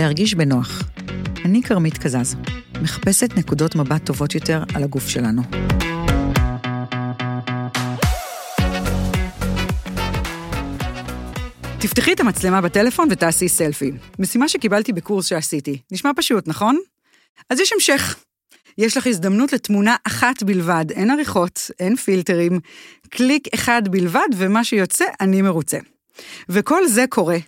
להרגיש בנוח. אני כרמית קזז, מחפשת נקודות מבט טובות יותר על הגוף שלנו. תפתחי את המצלמה בטלפון ותעשי סלפי. משימה שקיבלתי בקורס שעשיתי. נשמע פשוט, נכון? אז יש המשך. יש לך הזדמנות לתמונה אחת בלבד, אין עריכות, אין פילטרים, קליק אחד בלבד, ומה שיוצא, אני מרוצה. וכל זה קורה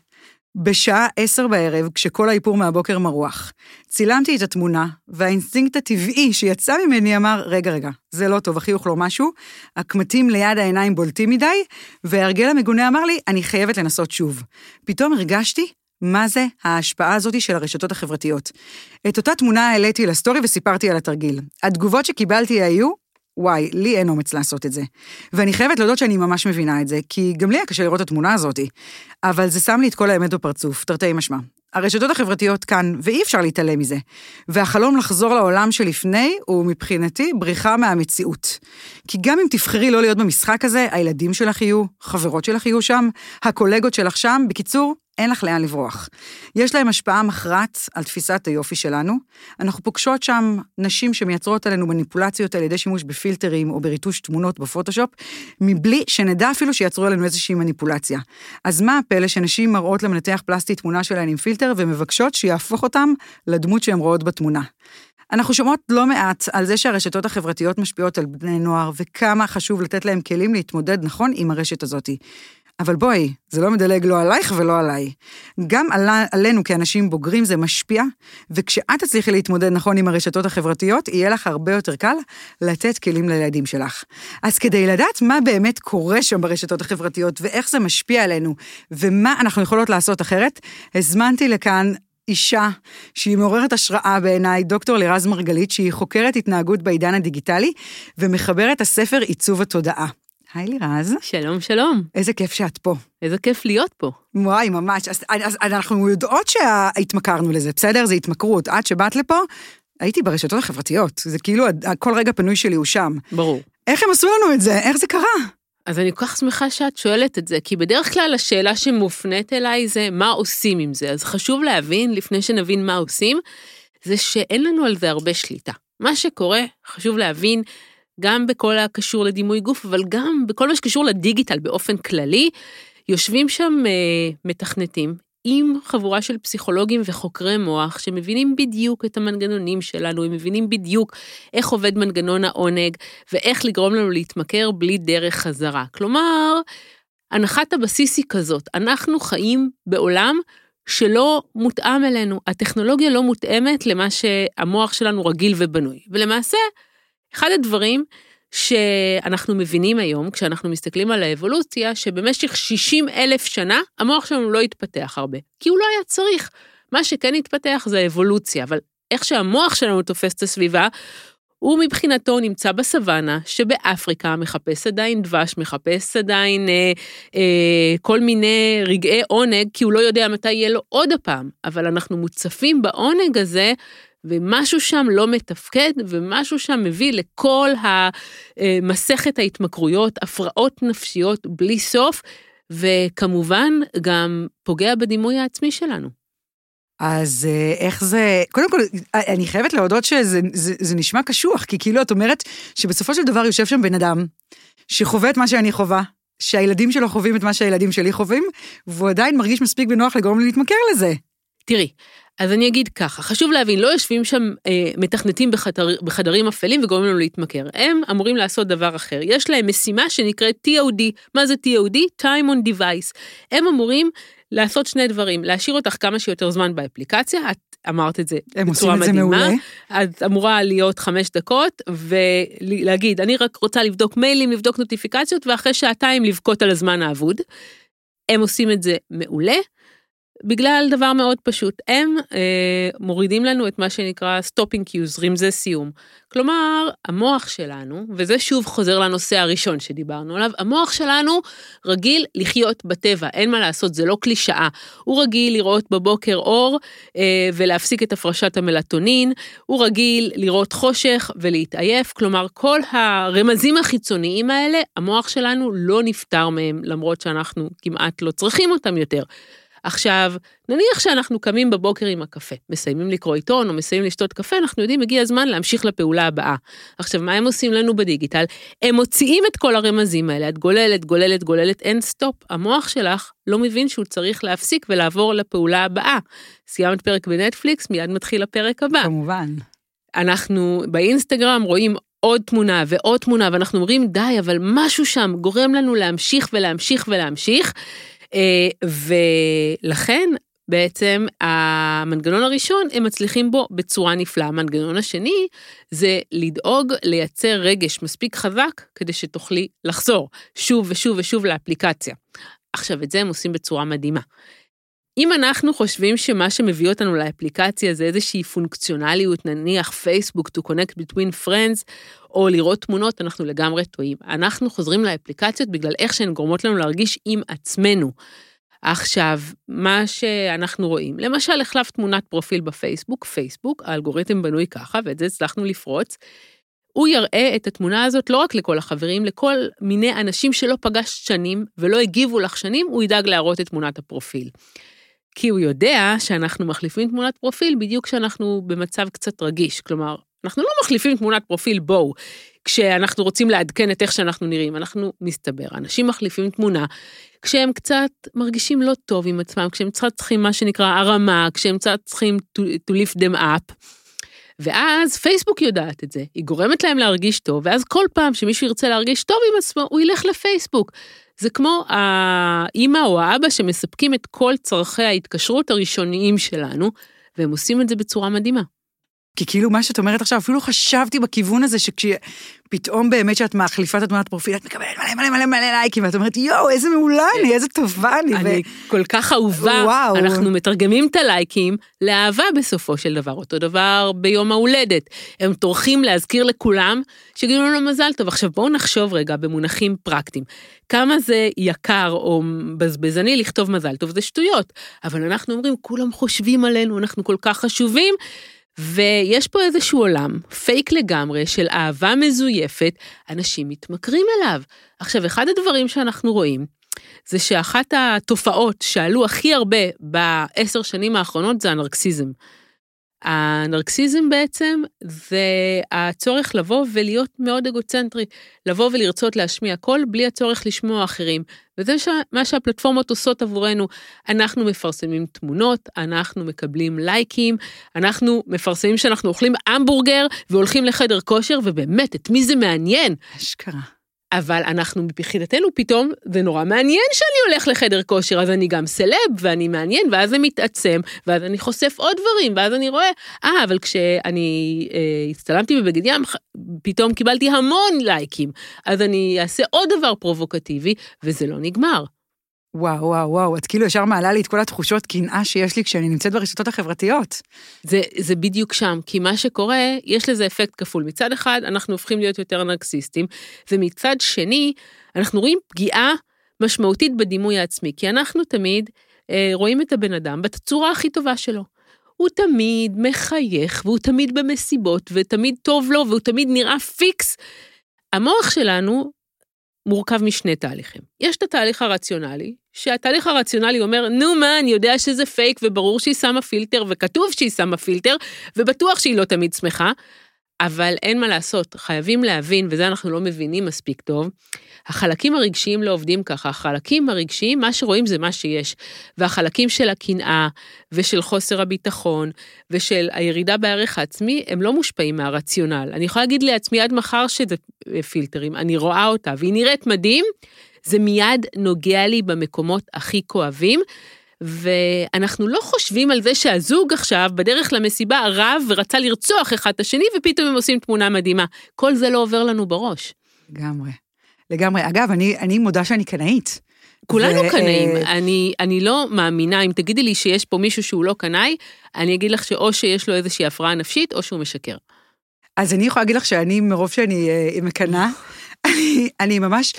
בשעה עשר בערב, כשכל האיפור מהבוקר מרוח. צילמתי את התמונה, והאינסטינקט הטבעי שיצא ממני אמר, רגע, רגע, זה לא טוב, החיוך לא משהו, הקמטים ליד העיניים בולטים מדי, וההרגל המגונה אמר לי, אני חייבת לנסות שוב. פתאום הרגשתי מה זה ההשפעה הזאת של הרשתות החברתיות. את אותה תמונה העליתי לסטורי וסיפרתי על התרגיל. התגובות שקיבלתי היו, וואי, לי אין אומץ לעשות את זה. ואני חייבת להודות שאני ממש מבינה את זה, כי גם לי היה קשה לראות את התמונה הזאת. אבל זה שם לי את כל האמת בפרצוף, תרתי משמע. הרשתות החברתיות כאן, ואי אפשר להתעלם מזה. והחלום לחזור לעולם שלפני הוא מבחינתי בריחה מהמציאות. כי גם אם תבחרי לא להיות במשחק הזה, הילדים שלך יהיו, חברות שלך יהיו שם, הקולגות שלך שם, בקיצור, אין לך לאן לברוח. יש להם השפעה מכרעת על תפיסת היופי שלנו. אנחנו פוגשות שם נשים שמייצרות עלינו מניפולציות על ידי שימוש בפילטרים או בריטוש תמונות בפוטושופ, מבלי שנדע אפילו שיצרו עלינו איזושהי מניפולציה. אז מה הפלא שנשים מראות למנתח פלסטי תמונה שלהן עם פילטר ומבקשות שיהפוך אותם לדמות שהן רואות בתמונה. אנחנו שומעות לא מעט על זה שהרשתות החברתיות משפיעות על בני נוער, וכמה חשוב לתת להם כלים להתמודד נכון עם הרשת הזאת. אבל בואי, זה לא מדלג לא עלייך ולא עליי. גם על, עלינו כאנשים בוגרים זה משפיע, וכשאת תצליחי להתמודד נכון עם הרשתות החברתיות, יהיה לך הרבה יותר קל לתת כלים לילדים שלך. אז כדי לדעת מה באמת קורה שם ברשתות החברתיות, ואיך זה משפיע עלינו, ומה אנחנו יכולות לעשות אחרת, הזמנתי לכאן אישה שהיא מעוררת השראה בעיניי, דוקטור לירז מרגלית, שהיא חוקרת התנהגות בעידן הדיגיטלי, ומחברת הספר עיצוב התודעה. היי לירז. שלום, שלום. איזה כיף שאת פה. איזה כיף להיות פה. וואי, ממש. אז, אז אנחנו יודעות שהתמכרנו לזה, בסדר? זה התמכרות. עד שבאת לפה, הייתי ברשתות החברתיות. זה כאילו, כל רגע פנוי שלי הוא שם. ברור. איך הם עשו לנו את זה? איך זה קרה? אז אני כל כך שמחה שאת שואלת את זה, כי בדרך כלל השאלה שמופנית אליי זה מה עושים עם זה. אז חשוב להבין, לפני שנבין מה עושים, זה שאין לנו על זה הרבה שליטה. מה שקורה, חשוב להבין, גם בכל הקשור לדימוי גוף, אבל גם בכל מה שקשור לדיגיטל באופן כללי, יושבים שם אה, מתכנתים עם חבורה של פסיכולוגים וחוקרי מוח שמבינים בדיוק את המנגנונים שלנו, הם מבינים בדיוק איך עובד מנגנון העונג ואיך לגרום לנו להתמכר בלי דרך חזרה. כלומר, הנחת הבסיס היא כזאת, אנחנו חיים בעולם שלא מותאם אלינו, הטכנולוגיה לא מותאמת למה שהמוח שלנו רגיל ובנוי, ולמעשה, אחד הדברים שאנחנו מבינים היום, כשאנחנו מסתכלים על האבולוציה, שבמשך 60 אלף שנה המוח שלנו לא התפתח הרבה, כי הוא לא היה צריך. מה שכן התפתח זה האבולוציה, אבל איך שהמוח שלנו תופס את הסביבה, הוא מבחינתו נמצא בסוואנה שבאפריקה מחפש עדיין דבש, מחפש עדיין אה, אה, כל מיני רגעי עונג, כי הוא לא יודע מתי יהיה לו עוד הפעם, אבל אנחנו מוצפים בעונג הזה ומשהו שם לא מתפקד, ומשהו שם מביא לכל המסכת ההתמכרויות, הפרעות נפשיות בלי סוף, וכמובן גם פוגע בדימוי העצמי שלנו. אז אה, איך זה, קודם כל, אני חייבת להודות שזה זה, זה נשמע קשוח, כי כאילו את אומרת שבסופו של דבר יושב שם בן אדם שחווה את מה שאני חווה, שהילדים שלו חווים את מה שהילדים שלי חווים, והוא עדיין מרגיש מספיק בנוח לגרום לי להתמכר לזה. תראי, אז אני אגיד ככה, חשוב להבין, לא יושבים שם אה, מתכנתים בחדר, בחדרים אפלים וגורמים לנו להתמכר. הם אמורים לעשות דבר אחר. יש להם משימה שנקראת TOD. מה זה TOD? Time on Device. הם אמורים לעשות שני דברים, להשאיר אותך כמה שיותר זמן באפליקציה, את אמרת את זה בצורה מדהימה. את אמורה להיות חמש דקות ולהגיד, אני רק רוצה לבדוק מיילים, לבדוק נוטיפיקציות, ואחרי שעתיים לבכות על הזמן האבוד. הם עושים את זה מעולה. בגלל דבר מאוד פשוט, הם אה, מורידים לנו את מה שנקרא stopping cues, רמזי סיום. כלומר, המוח שלנו, וזה שוב חוזר לנושא הראשון שדיברנו עליו, המוח שלנו רגיל לחיות בטבע, אין מה לעשות, זה לא קלישאה. הוא רגיל לראות בבוקר אור אה, ולהפסיק את הפרשת המלטונין, הוא רגיל לראות חושך ולהתעייף, כלומר, כל הרמזים החיצוניים האלה, המוח שלנו לא נפטר מהם, למרות שאנחנו כמעט לא צריכים אותם יותר. עכשיו, נניח שאנחנו קמים בבוקר עם הקפה, מסיימים לקרוא עיתון או מסיימים לשתות קפה, אנחנו יודעים, הגיע הזמן להמשיך לפעולה הבאה. עכשיו, מה הם עושים לנו בדיגיטל? הם מוציאים את כל הרמזים האלה, את גוללת, גוללת, גוללת, אין stop. המוח שלך לא מבין שהוא צריך להפסיק ולעבור לפעולה הבאה. סיימת פרק בנטפליקס, מיד מתחיל הפרק הבא. כמובן. אנחנו באינסטגרם רואים עוד תמונה ועוד תמונה, ואנחנו אומרים, די, אבל משהו שם גורם לנו להמשיך ולהמשיך ולהמשיך. אה, ולכן בעצם המנגנון הראשון, הם מצליחים בו בצורה נפלאה. המנגנון השני זה לדאוג לייצר רגש מספיק חזק כדי שתוכלי לחזור שוב ושוב ושוב לאפליקציה. עכשיו, את זה הם עושים בצורה מדהימה. אם אנחנו חושבים שמה שמביא אותנו לאפליקציה זה איזושהי פונקציונליות, נניח פייסבוק to connect between friends, או לראות תמונות, אנחנו לגמרי טועים. אנחנו חוזרים לאפליקציות בגלל איך שהן גורמות לנו להרגיש עם עצמנו. עכשיו, מה שאנחנו רואים, למשל החלף תמונת פרופיל בפייסבוק, פייסבוק, האלגוריתם בנוי ככה, ואת זה הצלחנו לפרוץ. הוא יראה את התמונה הזאת לא רק לכל החברים, לכל מיני אנשים שלא פגשת שנים ולא הגיבו לך שנים, הוא ידאג להראות את תמונת הפרופיל. כי הוא יודע שאנחנו מחליפים תמונת פרופיל בדיוק כשאנחנו במצב קצת רגיש. כלומר, אנחנו לא מחליפים תמונת פרופיל בואו, כשאנחנו רוצים לעדכן את איך שאנחנו נראים, אנחנו מסתבר, אנשים מחליפים תמונה כשהם קצת מרגישים לא טוב עם עצמם, כשהם קצת צריכים מה שנקרא הרמה, כשהם קצת צריכים to, to lift them up. ואז פייסבוק יודעת את זה, היא גורמת להם להרגיש טוב, ואז כל פעם שמישהו ירצה להרגיש טוב עם עצמו, הוא ילך לפייסבוק. זה כמו האימא או האבא שמספקים את כל צורכי ההתקשרות הראשוניים שלנו, והם עושים את זה בצורה מדהימה. כי כאילו מה שאת אומרת עכשיו, אפילו חשבתי בכיוון הזה שכשפתאום באמת שאת מחליפה את התמונת פרופיל, את מקבלת מלא מלא מלא מלא לייקים, ואת אומרת, יואו, איזה מעולה אני, איזה טובה אני. אני ו... כל כך אהובה, וואו. אנחנו מתרגמים את הלייקים לאהבה בסופו של דבר, אותו דבר ביום ההולדת. הם טורחים להזכיר לכולם שגידו לנו מזל טוב. עכשיו בואו נחשוב רגע במונחים פרקטיים. כמה זה יקר או בזבזני לכתוב מזל טוב, זה שטויות. אבל אנחנו אומרים, כולם חושבים עלינו, אנחנו כל כך חשובים. ויש פה איזשהו עולם, פייק לגמרי, של אהבה מזויפת, אנשים מתמכרים אליו. עכשיו, אחד הדברים שאנחנו רואים, זה שאחת התופעות שעלו הכי הרבה בעשר שנים האחרונות זה הנרקסיזם. הנרקסיזם בעצם זה הצורך לבוא ולהיות מאוד אגוצנטרי, לבוא ולרצות להשמיע קול בלי הצורך לשמוע אחרים. וזה מה שהפלטפורמות עושות עבורנו. אנחנו מפרסמים תמונות, אנחנו מקבלים לייקים, אנחנו מפרסמים שאנחנו אוכלים המבורגר והולכים לחדר כושר, ובאמת, את מי זה מעניין? אשכרה. אבל אנחנו מבחינתנו פתאום, זה נורא מעניין שאני הולך לחדר כושר, אז אני גם סלב ואני מעניין, ואז זה מתעצם, ואז אני חושף עוד דברים, ואז אני רואה, אה, אבל כשאני אה, הצטלמתי בבגד ים, פתאום קיבלתי המון לייקים, אז אני אעשה עוד דבר פרובוקטיבי, וזה לא נגמר. וואו, וואו, וואו, את כאילו ישר מעלה לי את כל התחושות קנאה שיש לי כשאני נמצאת ברשתות החברתיות. זה, זה בדיוק שם, כי מה שקורה, יש לזה אפקט כפול. מצד אחד, אנחנו הופכים להיות יותר נרקסיסטים, ומצד שני, אנחנו רואים פגיעה משמעותית בדימוי העצמי, כי אנחנו תמיד אה, רואים את הבן אדם בתצורה הכי טובה שלו. הוא תמיד מחייך, והוא תמיד במסיבות, ותמיד טוב לו, והוא תמיד נראה פיקס. המוח שלנו מורכב משני תהליכים. יש את התהליך הרציונלי, שהתהליך הרציונלי אומר, נו מה, אני יודע שזה פייק וברור שהיא שמה פילטר וכתוב שהיא שמה פילטר, ובטוח שהיא לא תמיד שמחה, אבל אין מה לעשות, חייבים להבין, וזה אנחנו לא מבינים מספיק טוב, החלקים הרגשיים לא עובדים ככה, החלקים הרגשיים, מה שרואים זה מה שיש. והחלקים של הקנאה, ושל חוסר הביטחון, ושל הירידה בערך העצמי, הם לא מושפעים מהרציונל. אני יכולה להגיד לעצמי עד מחר שזה פילטרים, אני רואה אותה, והיא נראית מדהים, זה מיד נוגע לי במקומות הכי כואבים. ואנחנו לא חושבים על זה שהזוג עכשיו בדרך למסיבה רב ורצה לרצוח אחד את השני ופתאום הם עושים תמונה מדהימה. כל זה לא עובר לנו בראש. לגמרי. לגמרי. אגב, אני, אני מודה שאני קנאית. כולנו ו... קנאים, אני, אני לא מאמינה, אם תגידי לי שיש פה מישהו שהוא לא קנאי, אני אגיד לך שאו שיש לו איזושהי הפרעה נפשית או שהוא משקר. אז אני יכולה להגיד לך שאני, מרוב שאני uh, מקנאה, אני, אני ממש,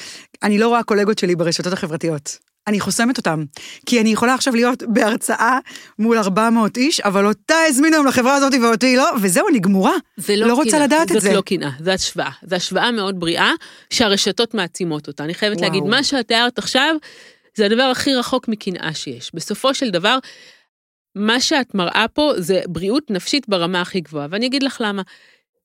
אני לא רואה קולגות שלי ברשתות החברתיות. אני חוסמת אותם. כי אני יכולה עכשיו להיות בהרצאה מול 400 איש, אבל אותה הזמינו היום לחברה הזאת ואותי לא, וזהו, אני גמורה. זה לא, לא רוצה לדעת את זה. זאת לא קנאה, זו השוואה. זו השוואה מאוד בריאה, שהרשתות מעצימות אותה. אני חייבת וואו. להגיד, מה שאת תיארת עכשיו, זה הדבר הכי רחוק מקנאה שיש. בסופו של דבר, מה שאת מראה פה זה בריאות נפשית ברמה הכי גבוהה, ואני אגיד לך למה.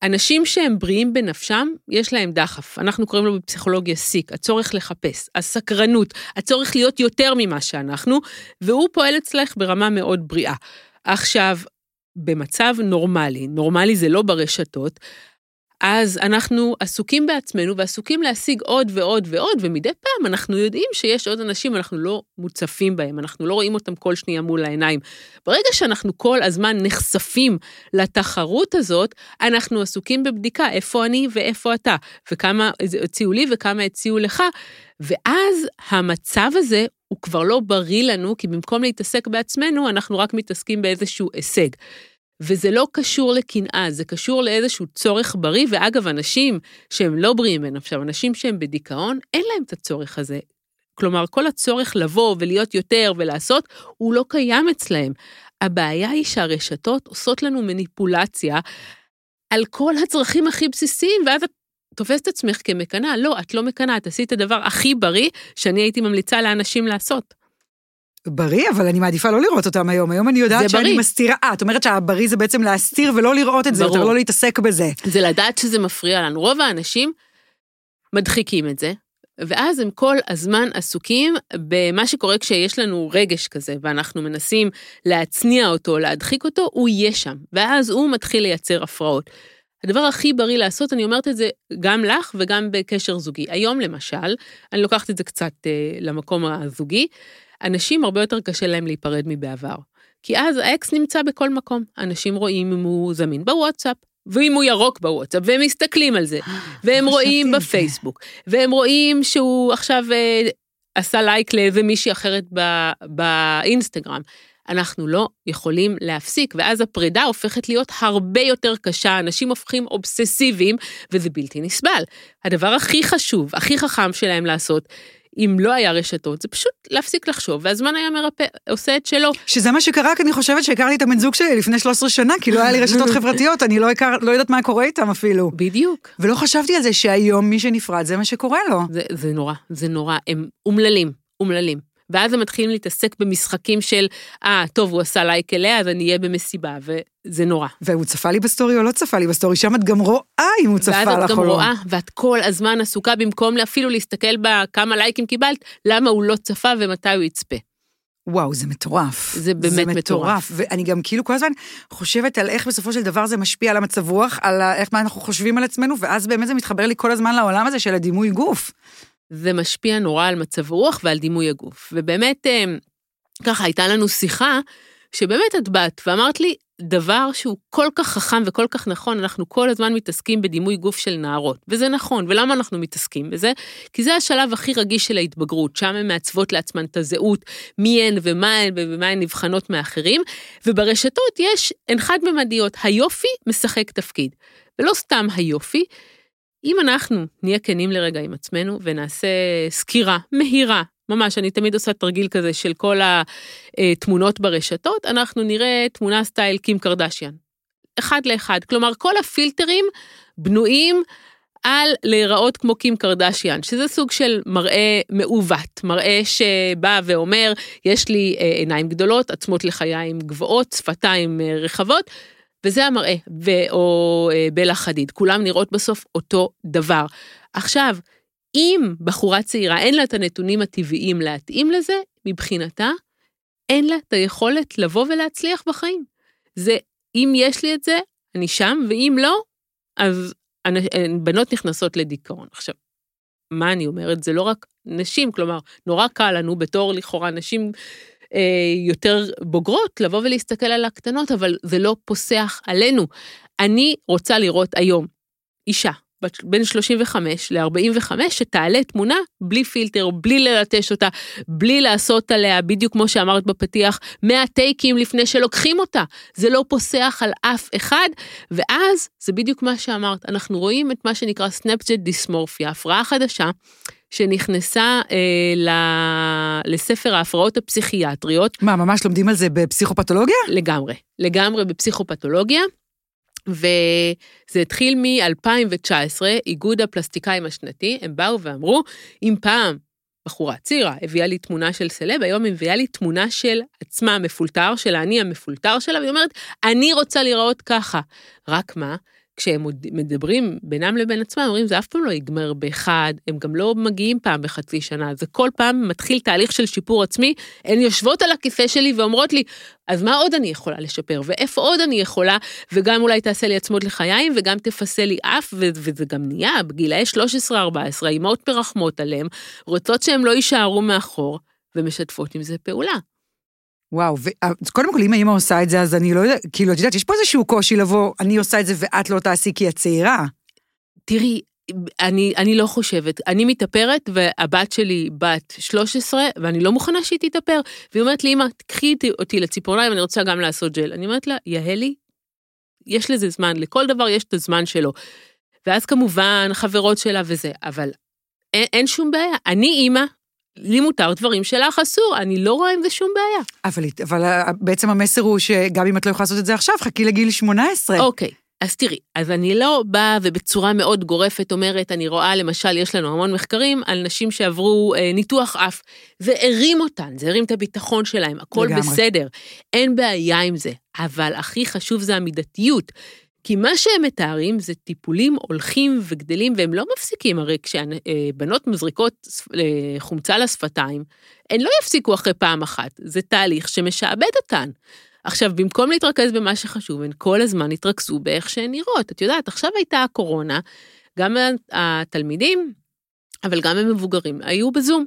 אנשים שהם בריאים בנפשם, יש להם דחף. אנחנו קוראים לו בפסיכולוגיה סיק, הצורך לחפש, הסקרנות, הצורך להיות יותר ממה שאנחנו, והוא פועל אצלך ברמה מאוד בריאה. עכשיו, במצב נורמלי, נורמלי זה לא ברשתות, אז אנחנו עסוקים בעצמנו ועסוקים להשיג עוד ועוד ועוד, ומדי פעם אנחנו יודעים שיש עוד אנשים, אנחנו לא מוצפים בהם, אנחנו לא רואים אותם כל שנייה מול העיניים. ברגע שאנחנו כל הזמן נחשפים לתחרות הזאת, אנחנו עסוקים בבדיקה איפה אני ואיפה אתה, וכמה הציעו לי וכמה הציעו לך, ואז המצב הזה הוא כבר לא בריא לנו, כי במקום להתעסק בעצמנו, אנחנו רק מתעסקים באיזשהו הישג. וזה לא קשור לקנאה, זה קשור לאיזשהו צורך בריא, ואגב, אנשים שהם לא בריאים בנפשם, אנשים שהם בדיכאון, אין להם את הצורך הזה. כלומר, כל הצורך לבוא ולהיות יותר ולעשות, הוא לא קיים אצלהם. הבעיה היא שהרשתות עושות לנו מניפולציה על כל הצרכים הכי בסיסיים, ואז את תופסת עצמך כמקנאה. לא, את לא מקנאה, את עשית את הדבר הכי בריא שאני הייתי ממליצה לאנשים לעשות. בריא, אבל אני מעדיפה לא לראות אותם היום. היום אני יודעת שאני בריא. מסתירה. אה, את אומרת שהבריא זה בעצם להסתיר ולא לראות את זה, ברור. יותר לא להתעסק בזה. זה לדעת שזה מפריע לנו. רוב האנשים מדחיקים את זה, ואז הם כל הזמן עסוקים במה שקורה כשיש לנו רגש כזה, ואנחנו מנסים להצניע אותו, להדחיק אותו, הוא יהיה שם, ואז הוא מתחיל לייצר הפרעות. הדבר הכי בריא לעשות, אני אומרת את זה גם לך וגם בקשר זוגי. היום למשל, אני לוקחת את זה קצת אה, למקום הזוגי, אנשים הרבה יותר קשה להם להיפרד מבעבר. כי אז האקס נמצא בכל מקום. אנשים רואים אם הוא זמין בוואטסאפ, ואם הוא ירוק בוואטסאפ, והם מסתכלים על זה, והם רואים בפייסבוק, והם רואים שהוא עכשיו אה, עשה לייק לאיזה מישהי אחרת ב, באינסטגרם. אנחנו לא יכולים להפסיק, ואז הפרידה הופכת להיות הרבה יותר קשה, אנשים הופכים אובססיביים, וזה בלתי נסבל. הדבר הכי חשוב, הכי חכם שלהם לעשות, אם לא היה רשתות, זה פשוט להפסיק לחשוב, והזמן היה מרפא, עושה את שלו. שזה מה שקרה, כי אני חושבת שהכרתי את הבן זוג שלי לפני 13 שנה, כי לא היה לי רשתות חברתיות, אני לא, הכר, לא יודעת מה קורה איתם אפילו. בדיוק. ולא חשבתי על זה שהיום מי שנפרד זה מה שקורה לו. זה, זה נורא, זה נורא, הם אומללים, אומללים. ואז הם מתחילים להתעסק במשחקים של, אה, ah, טוב, הוא עשה לייק אליה, אז אני אהיה במסיבה, וזה נורא. והוא צפה לי בסטורי או לא צפה לי בסטורי, שם את גם רואה אם הוא צפה לך או לא. ואז את גם רואה, ואת כל הזמן עסוקה, במקום אפילו להסתכל בכמה לייקים קיבלת, למה הוא לא צפה ומתי הוא יצפה. וואו, זה מטורף. זה באמת זה מטורף. מטורף. ואני גם כאילו כל הזמן חושבת על איך בסופו של דבר זה משפיע על המצב רוח, על איך מה אנחנו חושבים על עצמנו, ואז באמת זה מתחבר לי כל הזמן לעולם הזה של הדימוי גוף. זה משפיע נורא על מצב רוח ועל דימוי הגוף. ובאמת, אה, ככה הייתה לנו שיחה, שבאמת את באת ואמרת לי, דבר שהוא כל כך חכם וכל כך נכון, אנחנו כל הזמן מתעסקים בדימוי גוף של נערות, וזה נכון, ולמה אנחנו מתעסקים בזה? כי זה השלב הכי רגיש של ההתבגרות, שם הן מעצבות לעצמן את הזהות, מי הן ומה הן ומה הן נבחנות מאחרים, וברשתות יש, הן חד-ממדיות, היופי משחק תפקיד. ולא סתם היופי, אם אנחנו נהיה כנים לרגע עם עצמנו ונעשה סקירה מהירה, ממש, אני תמיד עושה תרגיל כזה של כל התמונות ברשתות, אנחנו נראה תמונה סטייל קים קרדשיאן. אחד לאחד. כלומר, כל הפילטרים בנויים על להיראות כמו קים קרדשיאן, שזה סוג של מראה מעוות, מראה שבא ואומר, יש לי אה, עיניים גדולות, עצמות לחיים גבוהות, שפתיים אה, רחבות, וזה המראה, ו- או אה, בלה חדיד, כולם נראות בסוף אותו דבר. עכשיו, אם בחורה צעירה אין לה את הנתונים הטבעיים להתאים לזה, מבחינתה, אין לה את היכולת לבוא ולהצליח בחיים. זה, אם יש לי את זה, אני שם, ואם לא, אז בנות נכנסות לדיכאון. עכשיו, מה אני אומרת? זה לא רק נשים, כלומר, נורא קל לנו בתור לכאורה נשים אה, יותר בוגרות לבוא ולהסתכל על הקטנות, אבל זה לא פוסח עלינו. אני רוצה לראות היום אישה בין 35 ל-45 שתעלה תמונה בלי פילטר, בלי ללטש אותה, בלי לעשות עליה, בדיוק כמו שאמרת בפתיח, 100 טייקים לפני שלוקחים אותה. זה לא פוסח על אף אחד, ואז זה בדיוק מה שאמרת, אנחנו רואים את מה שנקרא Snapchat dysmorphia, הפרעה חדשה. שנכנסה אה, ל... לספר ההפרעות הפסיכיאטריות. מה, ממש לומדים על זה בפסיכופתולוגיה? לגמרי, לגמרי בפסיכופתולוגיה. וזה התחיל מ-2019, איגוד הפלסטיקאים השנתי, הם באו ואמרו, אם פעם בחורה צעירה, הביאה לי תמונה של סלב, היום היא מביאה לי תמונה של עצמה המפולטר, של האני המפולטר שלה, והיא אומרת, אני רוצה להיראות ככה. רק מה? כשהם מדברים בינם לבין עצמם, אומרים, זה אף פעם לא ייגמר באחד, הם גם לא מגיעים פעם בחצי שנה, זה כל פעם מתחיל תהליך של שיפור עצמי, הן יושבות על הכיסא שלי ואומרות לי, אז מה עוד אני יכולה לשפר, ואיפה עוד אני יכולה, וגם אולי תעשה לי עצמות לחיים, וגם תפסה לי אף, וזה גם נהיה, בגילאי 13-14, אימהות מרחמות עליהם, רוצות שהם לא יישארו מאחור, ומשתפות עם זה פעולה. וואו, וקודם כל, אם האמא עושה את זה, אז אני לא יודעת, כאילו, את יודעת, יש פה איזשהו קושי לבוא, אני עושה את זה ואת לא תעשי כי את צעירה. תראי, אני, אני לא חושבת, אני מתאפרת והבת שלי בת 13 ואני לא מוכנה שהיא תתאפר. והיא אומרת לי, אמא, תקחי אותי לציפורניים, אני רוצה גם לעשות ג'ל. אני אומרת לה, יהלי, יש לזה זמן, לכל דבר יש את הזמן שלו. ואז כמובן, חברות שלה וזה, אבל אין, אין שום בעיה. אני אימא, לי מותר דברים שלך אסור, אני לא רואה עם זה שום בעיה. אבל, אבל אה, בעצם המסר הוא שגם אם את לא יכולה לעשות את זה עכשיו, חכי לגיל 18. אוקיי. אז תראי, אז אני לא באה ובצורה מאוד גורפת אומרת, אני רואה למשל, יש לנו המון מחקרים על נשים שעברו אה, ניתוח אף. זה הרים אותן, זה הרים את הביטחון שלהם, הכל לגמרי. בסדר. אין בעיה עם זה, אבל הכי חשוב זה המידתיות. כי מה שהם מתארים זה טיפולים הולכים וגדלים, והם לא מפסיקים, הרי כשבנות מזריקות חומצה לשפתיים, הן לא יפסיקו אחרי פעם אחת, זה תהליך שמשעבד אותן. עכשיו, במקום להתרכז במה שחשוב, הן כל הזמן התרכזו באיך שהן נראות. את יודעת, עכשיו הייתה הקורונה, גם התלמידים, אבל גם המבוגרים, היו בזום.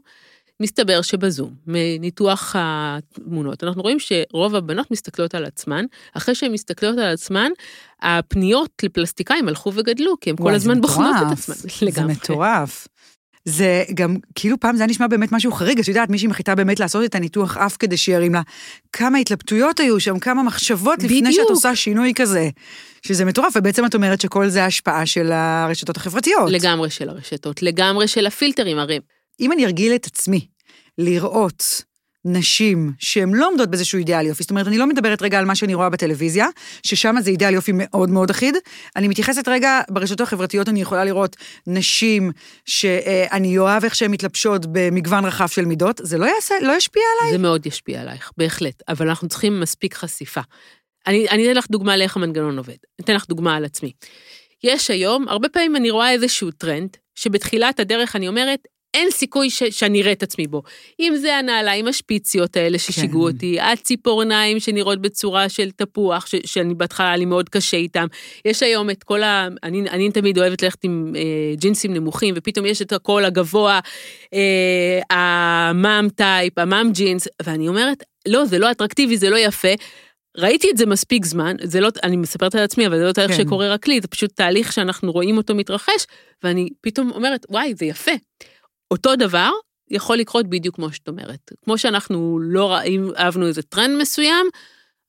מסתבר שבזום, מניתוח התמונות, אנחנו רואים שרוב הבנות מסתכלות על עצמן, אחרי שהן מסתכלות על עצמן, הפניות לפלסטיקאים הלכו וגדלו, כי הן כל הזמן בוחנות את עצמן. לגמרי. זה מטורף. זה גם, כאילו פעם זה היה נשמע באמת משהו חריג, את יודעת, מישהי מחליטה באמת לעשות את הניתוח אף כדי שירים לה. כמה התלבטויות היו שם, כמה מחשבות בדיוק. לפני שאת עושה שינוי כזה. שזה מטורף, ובעצם את אומרת שכל זה השפעה של הרשתות החברתיות. לגמרי של הרשתות, לגמרי של הפילטרים, הרי. אם אני ארגיל את עצמי לראות נשים שהן לא עומדות באיזשהו אידיאל יופי, זאת אומרת, אני לא מדברת רגע על מה שאני רואה בטלוויזיה, ששם זה אידיאל יופי מאוד מאוד אחיד, אני מתייחסת רגע, ברשתות החברתיות אני יכולה לראות נשים שאני אוהב איך שהן מתלבשות במגוון רחב של מידות, זה לא, יעשה, לא ישפיע עליי? זה מאוד ישפיע עלייך, בהחלט, אבל אנחנו צריכים מספיק חשיפה. אני, אני אתן לך דוגמה לאיך המנגנון עובד, אני אתן לך דוגמה על עצמי. יש היום, הרבה פעמים אני רואה איזשהו טרנד, שבתחילת הדרך אני אומרת, אין סיכוי ש, שאני אראה את עצמי בו. אם זה הנעליים השפיציות האלה ששיגעו כן. אותי, הציפורניים שנראות בצורה של תפוח, ש, שאני בהתחלה היה לי מאוד קשה איתם. יש היום את כל ה... אני, אני תמיד אוהבת ללכת עם אה, ג'ינסים נמוכים, ופתאום יש את הקול הגבוה, אה, ה mom type, ה mom jeans, ואני אומרת, לא, זה לא אטרקטיבי, זה לא יפה. ראיתי את זה מספיק זמן, זה לא, אני מספרת על עצמי, אבל זה לא תהליך כן. שקורה רק לי, זה פשוט תהליך שאנחנו רואים אותו מתרחש, ואני פתאום אומרת, וואי, זה יפה. אותו דבר יכול לקרות בדיוק כמו שאת אומרת. כמו שאנחנו לא ראים, אהבנו איזה טרנד מסוים,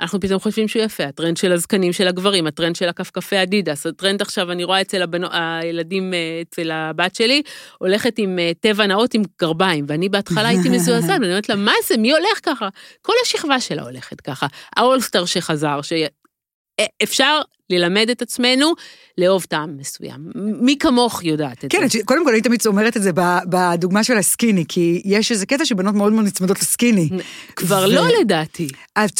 אנחנו פתאום חושבים שהוא יפה, הטרנד של הזקנים של הגברים, הטרנד של הכפכפי אדידס, הטרנד עכשיו, אני רואה אצל הבנו, הילדים, אה, אצל הבת שלי, הולכת עם אה, טבע נאות עם גרביים, ואני בהתחלה הייתי מזועזעת, ואני אומרת לה, מה זה, מי הולך ככה? כל השכבה שלה הולכת ככה. האולסטר שחזר, שאפשר ללמד את עצמנו לאהוב טעם מסוים. מי כמוך יודעת את כן, זה. כן, קודם כל אני תמיד אומרת את זה בדוגמה של הסקיני, כי יש איזה קטע שבנות מאוד מאוד נצמדות לסקיני. כבר ו... לא לדעתי.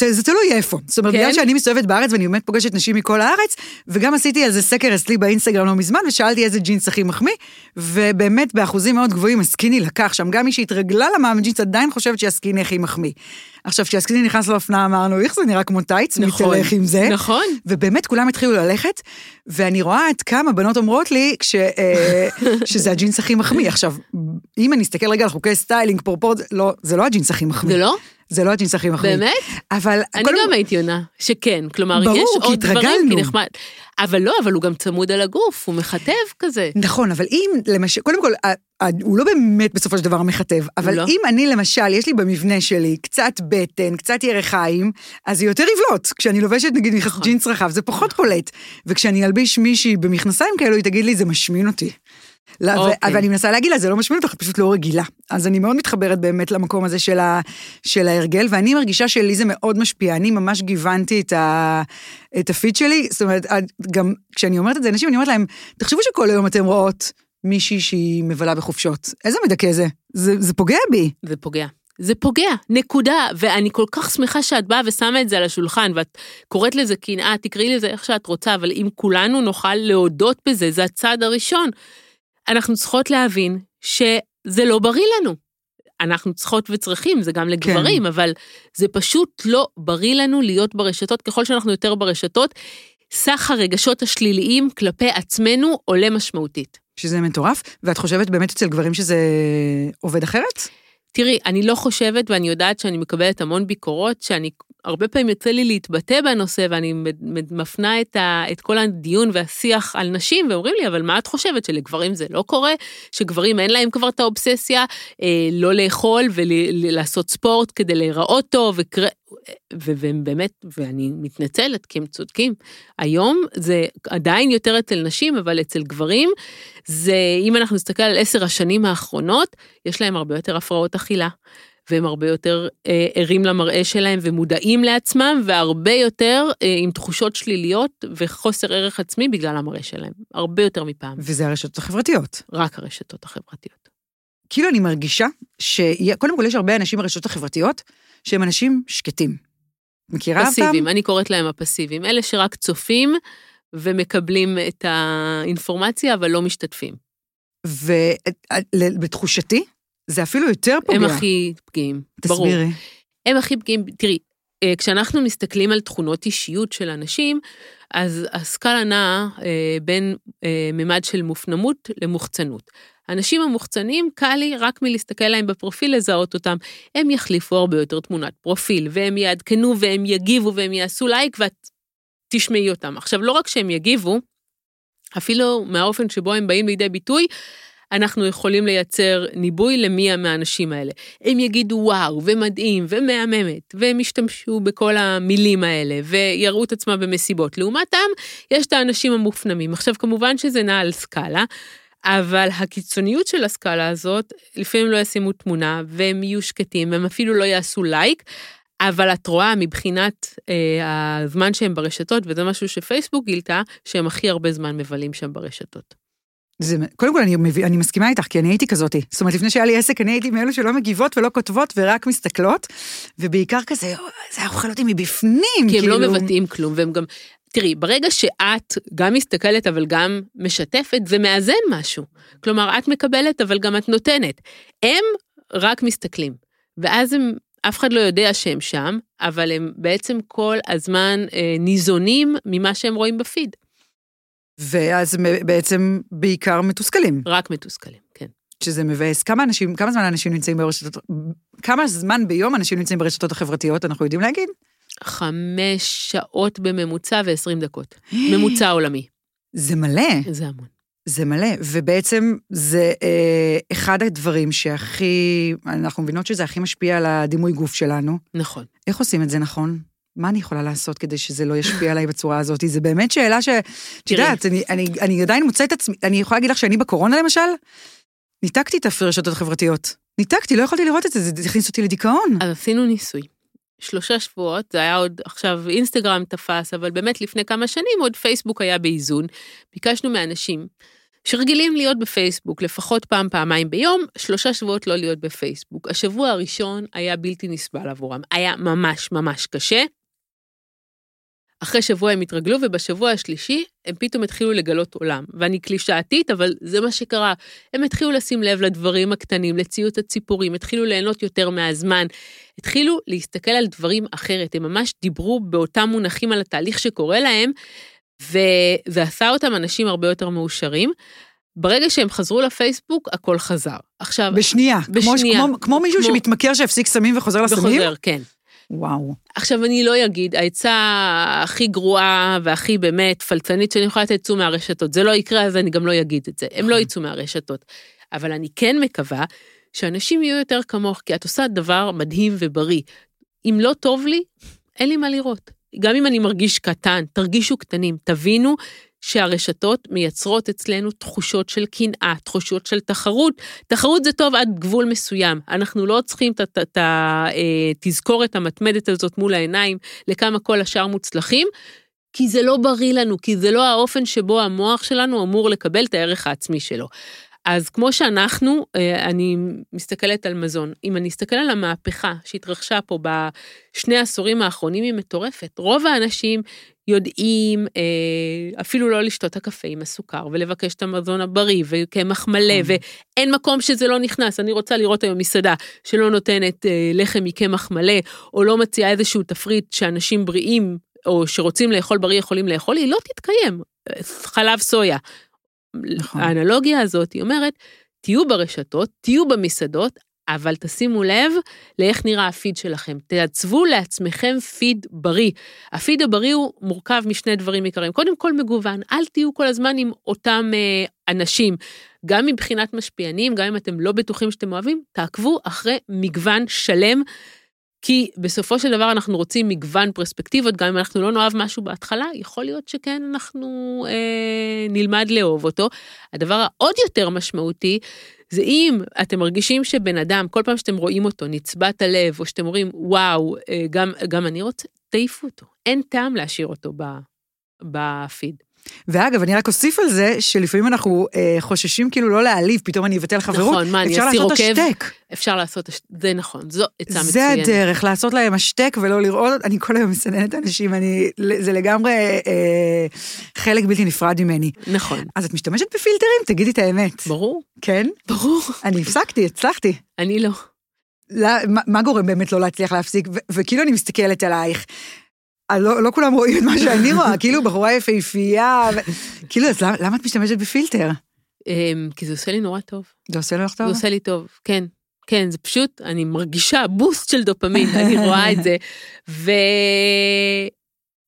זה תלוי איפה. זאת אומרת, כן? בגלל שאני מסתובבת בארץ ואני באמת פוגשת נשים מכל הארץ, וגם עשיתי איזה סקר אצלי באינסטגרם לא מזמן, ושאלתי איזה ג'ינס הכי מחמיא, ובאמת באחוזים מאוד גבוהים הסקיני לקח שם. גם מי שהתרגלה למע"מ ג'ינס עדיין חושבת שהסקיני הכי מחמיא. עכשיו, כשה skinny נכנס לאופנה אמרנו, איך זה נראה כמו טייץ, נכון, מי תלך עם זה. נכון. ובאמת כולם התחילו ללכת, ואני רואה עד כמה בנות אומרות לי כש, אה, שזה הג'ינס הכי מחמיא. עכשיו, אם אני אסתכל רגע על חוקי styling, פרופורט, לא, זה לא הג'ינס הכי מחמיא. זה לא? זה לא הג'ינס הכי מחמיא. באמת? אבל... אני גם הייתי עונה שכן, כלומר, ברור, יש עוד דברים, כי נחמד. אבל לא, אבל הוא גם צמוד על הגוף, הוא מחטב כזה. נכון, אבל אם, למשל, קודם כל, הוא לא באמת בסופו של דבר מכתב, אבל לא. אם אני למשל, יש לי במבנה שלי קצת בטן, קצת ירחיים, אז זה יותר יבלוט. כשאני לובשת נגיד נכון. ג'ינס רחב, זה פחות בולט. וכשאני אלביש מישהי במכנסיים כאלו, היא תגיד לי, זה משמין אותי. לא, אוקיי. ואני מנסה להגיד לה, זה לא משמין אותך, פשוט לא רגילה. אז אני מאוד מתחברת באמת למקום הזה של, ה, של ההרגל, ואני מרגישה שלי זה מאוד משפיע. אני ממש גיוונתי את, ה, את הפיד שלי, זאת אומרת, גם כשאני אומרת את זה לאנשים, אני אומרת להם, תחשבו שכל היום אתם רואות מישהי שהיא מבלה בחופשות. איזה מדכא זה? זה, זה פוגע בי. זה פוגע. זה פוגע, נקודה. ואני כל כך שמחה שאת באה ושמה את זה על השולחן, ואת קוראת לזה קנאה, תקראי לזה איך שאת רוצה, אבל אם כולנו נוכל להודות בזה, זה הצעד הראשון. אנחנו צריכות להבין שזה לא בריא לנו. אנחנו צריכות וצריכים, זה גם לגברים, כן. אבל זה פשוט לא בריא לנו להיות ברשתות. ככל שאנחנו יותר ברשתות, סך הרגשות השליליים כלפי עצמנו עולה משמעותית. שזה מטורף, ואת חושבת באמת אצל גברים שזה עובד אחרת? תראי, אני לא חושבת, ואני יודעת שאני מקבלת המון ביקורות, שאני, הרבה פעמים יוצא לי להתבטא בנושא, ואני מפנה את, ה, את כל הדיון והשיח על נשים, ואומרים לי, אבל מה את חושבת, שלגברים זה לא קורה? שגברים אין להם כבר את האובססיה אה, לא לאכול ולעשות ספורט כדי להיראות טוב, וקר... והם באמת, ואני מתנצלת, כי הם צודקים. היום זה עדיין יותר אצל נשים, אבל אצל גברים, זה, אם אנחנו נסתכל על עשר השנים האחרונות, יש להם הרבה יותר הפרעות אכילה. והם הרבה יותר אה, ערים למראה שלהם ומודעים לעצמם, והרבה יותר אה, עם תחושות שליליות וחוסר ערך עצמי בגלל המראה שלהם. הרבה יותר מפעם. וזה הרשתות החברתיות. רק הרשתות החברתיות. כאילו אני מרגישה שקודם כל יש הרבה אנשים ברשתות החברתיות שהם אנשים שקטים. מכירה אותם? פסיביים, אני קוראת להם הפסיביים. אלה שרק צופים ומקבלים את האינפורמציה, אבל לא משתתפים. ובתחושתי, זה אפילו יותר פוגע. הם הכי פגיעים, ברור. תסבירי. הם הכי פגיעים, תראי, אה, כשאנחנו מסתכלים על תכונות אישיות של אנשים, אז הסקאלה נעה אה, בין אה, ממד של מופנמות למוחצנות. האנשים המוחצנים, קל לי רק מלהסתכל להם בפרופיל לזהות אותם. הם יחליפו הרבה יותר תמונת פרופיל, והם יעדכנו, והם יגיבו, והם יעשו לייק, ואת תשמעי אותם. עכשיו, לא רק שהם יגיבו, אפילו מהאופן שבו הם באים לידי ביטוי, אנחנו יכולים לייצר ניבוי למי מהאנשים האלה. הם יגידו וואו, ומדהים, ומהממת, והם ישתמשו בכל המילים האלה, ויראו את עצמם במסיבות. לעומתם, יש את האנשים המופנמים. עכשיו, כמובן שזה נע על סקאלה. אבל הקיצוניות של הסקאלה הזאת, לפעמים לא ישימו תמונה, והם יהיו שקטים, הם אפילו לא יעשו לייק, אבל את רואה מבחינת אה, הזמן שהם ברשתות, וזה משהו שפייסבוק גילתה, שהם הכי הרבה זמן מבלים שם ברשתות. זה, קודם כל אני, אני מסכימה איתך, כי אני הייתי כזאתי. זאת אומרת, לפני שהיה לי עסק, אני הייתי מאלו שלא מגיבות ולא כותבות ורק מסתכלות, ובעיקר כזה, זה היה אוכל אותי מבפנים. כי הם לא כאילו... לא מבטאים כלום, והם גם... תראי, ברגע שאת גם מסתכלת אבל גם משתפת, זה מאזן משהו. כלומר, את מקבלת אבל גם את נותנת. הם רק מסתכלים, ואז הם, אף אחד לא יודע שהם שם, אבל הם בעצם כל הזמן אה, ניזונים ממה שהם רואים בפיד. ואז בעצם בעיקר מתוסכלים. רק מתוסכלים, כן. שזה מבאס. כמה אנשים, כמה זמן אנשים נמצאים ברשתות, כמה זמן ביום אנשים נמצאים ברשתות החברתיות, אנחנו יודעים להגיד? חמש שעות בממוצע ו-20 דקות. ממוצע עולמי. זה מלא. זה המון. זה מלא, ובעצם זה אה, אחד הדברים שהכי, אנחנו מבינות שזה הכי משפיע על הדימוי גוף שלנו. נכון. איך עושים את זה נכון? מה אני יכולה לעשות כדי שזה לא ישפיע עליי בצורה הזאת? זו באמת שאלה ש... את יודעת, אני, אני, אני עדיין מוצאת את עצמי, אני יכולה להגיד לך שאני בקורונה למשל, ניתקתי את הרשתות החברתיות. ניתקתי, לא יכולתי לראות את זה, זה הכניס אותי לדיכאון. אז עשינו ניסוי. שלושה שבועות, זה היה עוד, עכשיו אינסטגרם תפס, אבל באמת לפני כמה שנים עוד פייסבוק היה באיזון. ביקשנו מאנשים שרגילים להיות בפייסבוק לפחות פעם, פעמיים ביום, שלושה שבועות לא להיות בפייסבוק. השבוע הראשון היה בלתי נסבל עבורם, היה ממש ממש קשה. אחרי שבוע הם התרגלו, ובשבוע השלישי הם פתאום התחילו לגלות עולם. ואני קלישאתית, אבל זה מה שקרה. הם התחילו לשים לב לדברים הקטנים, לציוץ הציפורים, התחילו ליהנות יותר מהזמן, התחילו להסתכל על דברים אחרת. הם ממש דיברו באותם מונחים על התהליך שקורה להם, וזה עשה אותם אנשים הרבה יותר מאושרים. ברגע שהם חזרו לפייסבוק, הכל חזר. עכשיו... בשנייה. בשנייה. כמו, כמו, כמו מישהו כמו... שמתמכר שהפסיק סמים וחוזר לסמים? וחוזר, כן. וואו. עכשיו, אני לא אגיד, העצה הכי גרועה והכי באמת פלצנית שאני יכולה לתת, צאו מהרשתות. זה לא יקרה, אז אני גם לא אגיד את זה. הם לא נכון. יצאו מהרשתות. אבל אני כן מקווה שאנשים יהיו יותר כמוך, כי את עושה דבר מדהים ובריא. אם לא טוב לי, אין לי מה לראות. גם אם אני מרגיש קטן, תרגישו קטנים, תבינו שהרשתות מייצרות אצלנו תחושות של קנאה, תחושות של תחרות. תחרות זה טוב עד גבול מסוים. אנחנו לא צריכים את התזכורת המתמדת הזאת מול העיניים לכמה כל השאר מוצלחים, כי זה לא בריא לנו, כי זה לא האופן שבו המוח שלנו אמור לקבל את הערך העצמי שלו. אז כמו שאנחנו, אה, אני מסתכלת על מזון. אם אני אסתכל על המהפכה שהתרחשה פה בשני העשורים האחרונים, היא מטורפת. רוב האנשים יודעים אה, אפילו לא לשתות את הקפה עם הסוכר, ולבקש את המזון הבריא, וקמח מלא, נכון. ואין מקום שזה לא נכנס. אני רוצה לראות היום מסעדה שלא נותנת אה, לחם מקמח מלא, או לא מציעה איזשהו תפריט שאנשים בריאים, או שרוצים לאכול בריא יכולים לאכול, היא לא תתקיים. חלב סויה. נכון. האנלוגיה הזאת, היא אומרת, תהיו ברשתות, תהיו במסעדות, אבל תשימו לב לאיך נראה הפיד שלכם. תעצבו לעצמכם פיד בריא. הפיד הבריא הוא מורכב משני דברים עיקריים. קודם כל מגוון, אל תהיו כל הזמן עם אותם אה, אנשים. גם מבחינת משפיענים, גם אם אתם לא בטוחים שאתם אוהבים, תעקבו אחרי מגוון שלם. כי בסופו של דבר אנחנו רוצים מגוון פרספקטיבות, גם אם אנחנו לא נאהב משהו בהתחלה, יכול להיות שכן אנחנו אה, נלמד לאהוב אותו. הדבר העוד יותר משמעותי, זה אם אתם מרגישים שבן אדם, כל פעם שאתם רואים אותו, נצבת הלב, או שאתם אומרים, וואו, אה, גם, גם אני רוצה, תעיפו אותו. אין טעם להשאיר אותו בפיד. ואגב, אני רק אוסיף על זה, שלפעמים אנחנו אה, חוששים כאילו לא להעליב, פתאום אני אבטל חברות. נכון, מה, אני אפשר אסיר לעשות עוקב? השתק. אפשר לעשות, זה נכון, זו עצה זה מצוינת. הדרך, לעשות להם השתק ולא לראות, אני כל היום מסננת אנשים, אני, זה לגמרי אה, חלק בלתי נפרד ממני. נכון, אז את משתמשת בפילטרים? תגידי את האמת. ברור, כן? ברור. אני הפסקתי, הצלחתי. אני לא. לא, מה, מה גורם באמת לא להצליח להפסיק? ו- וכאילו אני מסתכלת עלייך. אה, לא, לא כולם רואים את מה שאני רואה, כאילו בחורה יפהפייה, ו... כאילו, אז למה, למה את משתמשת בפילטר? אמ, כי זה עושה לי נורא טוב. זה עושה לך טוב? זה עושה לי טוב, כן. כן, זה פשוט, אני מרגישה בוסט של דופמין, אני רואה את זה. ו...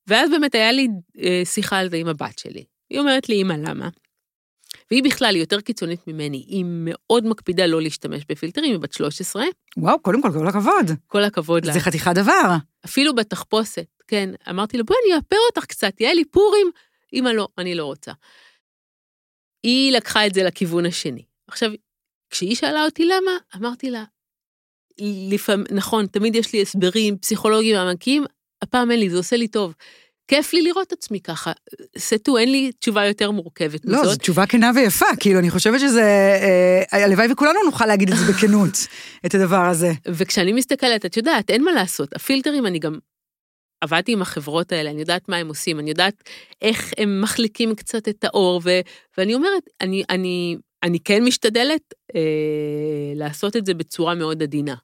ואז באמת היה לי אה, שיחה על זה עם הבת שלי. היא אומרת לי, אמא, למה? והיא בכלל, יותר קיצונית ממני, היא מאוד מקפידה לא להשתמש בפילטרים, היא בת 13, וואו, קודם כל, כל הכבוד. כל הכבוד לה. זה חתיכת דבר. אפילו בתחפושת, כן. אמרתי לה, בואי אני אאפר אותך קצת, יהיה לי פורים. אמא, לא, אני לא רוצה. היא לקחה את זה לכיוון השני. עכשיו, כשהיא שאלה אותי למה, אמרתי לה, לפעמים, נכון, תמיד יש לי הסברים פסיכולוגיים עמקים, הפעם אין לי, זה עושה לי טוב. כיף לי לראות עצמי ככה. סטו, אין לי תשובה יותר מורכבת לא, זו מזאת. תשובה כנה ויפה, כאילו, אני חושבת שזה... אה, הלוואי וכולנו נוכל להגיד את זה בכנות, את הדבר הזה. וכשאני מסתכלת, את יודעת, אין מה לעשות. הפילטרים, אני גם עבדתי עם החברות האלה, אני יודעת מה הם עושים, אני יודעת איך הם מחליקים קצת את האור, ו, ואני אומרת, אני, אני, אני כן משתדלת אה, לעשות את זה בצורה מאוד עדינה.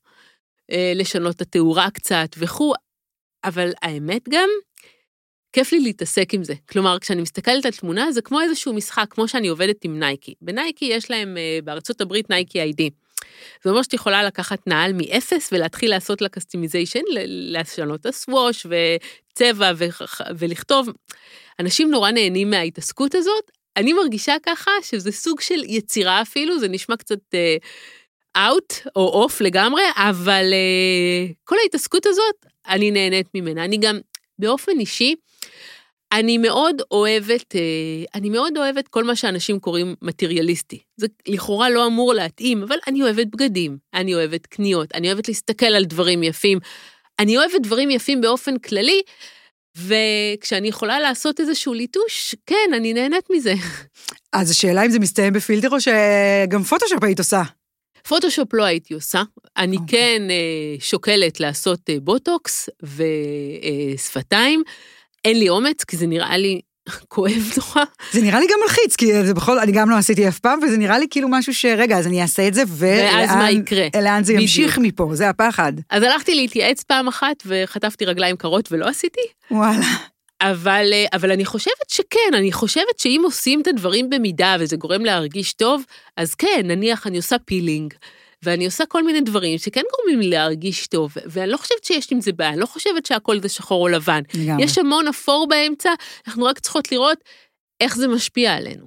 אה, לשנות את התאורה קצת וכו', אבל האמת גם, כיף לי להתעסק עם זה. כלומר, כשאני מסתכלת על תמונה, זה כמו איזשהו משחק, כמו שאני עובדת עם נייקי. בנייקי יש להם אה, בארצות הברית Nike ID. זה אומר שאת יכולה לקחת נעל מאפס ולהתחיל לעשות לה customization, לשנות את הסווש וצבע ו- ולכתוב. אנשים נורא נהנים מההתעסקות הזאת. אני מרגישה ככה שזה סוג של יצירה אפילו, זה נשמע קצת אאוט uh, או אוף לגמרי, אבל uh, כל ההתעסקות הזאת, אני נהנית ממנה. אני גם, באופן אישי, אני מאוד אוהבת, אה, אני מאוד אוהבת כל מה שאנשים קוראים מטריאליסטי. זה לכאורה לא אמור להתאים, אבל אני אוהבת בגדים, אני אוהבת קניות, אני אוהבת להסתכל על דברים יפים. אני אוהבת דברים יפים באופן כללי, וכשאני יכולה לעשות איזשהו ליטוש, כן, אני נהנית מזה. אז השאלה אם זה מסתיים בפילטר או שגם פוטושופ היית עושה. פוטושופ לא הייתי עושה, אני אוקיי. כן אה, שוקלת לעשות אה, בוטוקס ושפתיים. אין לי אומץ, כי זה נראה לי כואב נורא. זה נראה לי גם מלחיץ, כי זה בכל, אני גם לא עשיתי אף פעם, וזה נראה לי כאילו משהו שרגע, אז אני אעשה את זה, ואז מה יקרה? לאן זה ימשיך בדיוק. מפה, זה הפחד. אז הלכתי להתייעץ פעם אחת וחטפתי רגליים קרות ולא עשיתי. וואלה. אבל, אה, אבל אני חושבת שכן, אני חושבת שאם עושים את הדברים במידה וזה גורם להרגיש טוב, אז כן, נניח אני עושה פילינג, ואני עושה כל מיני דברים שכן גורמים לי להרגיש טוב, ואני לא חושבת שיש עם זה בעיה, אני לא חושבת שהכל זה שחור או לבן. לגמרי. יש המון אפור באמצע, אנחנו רק צריכות לראות איך זה משפיע עלינו.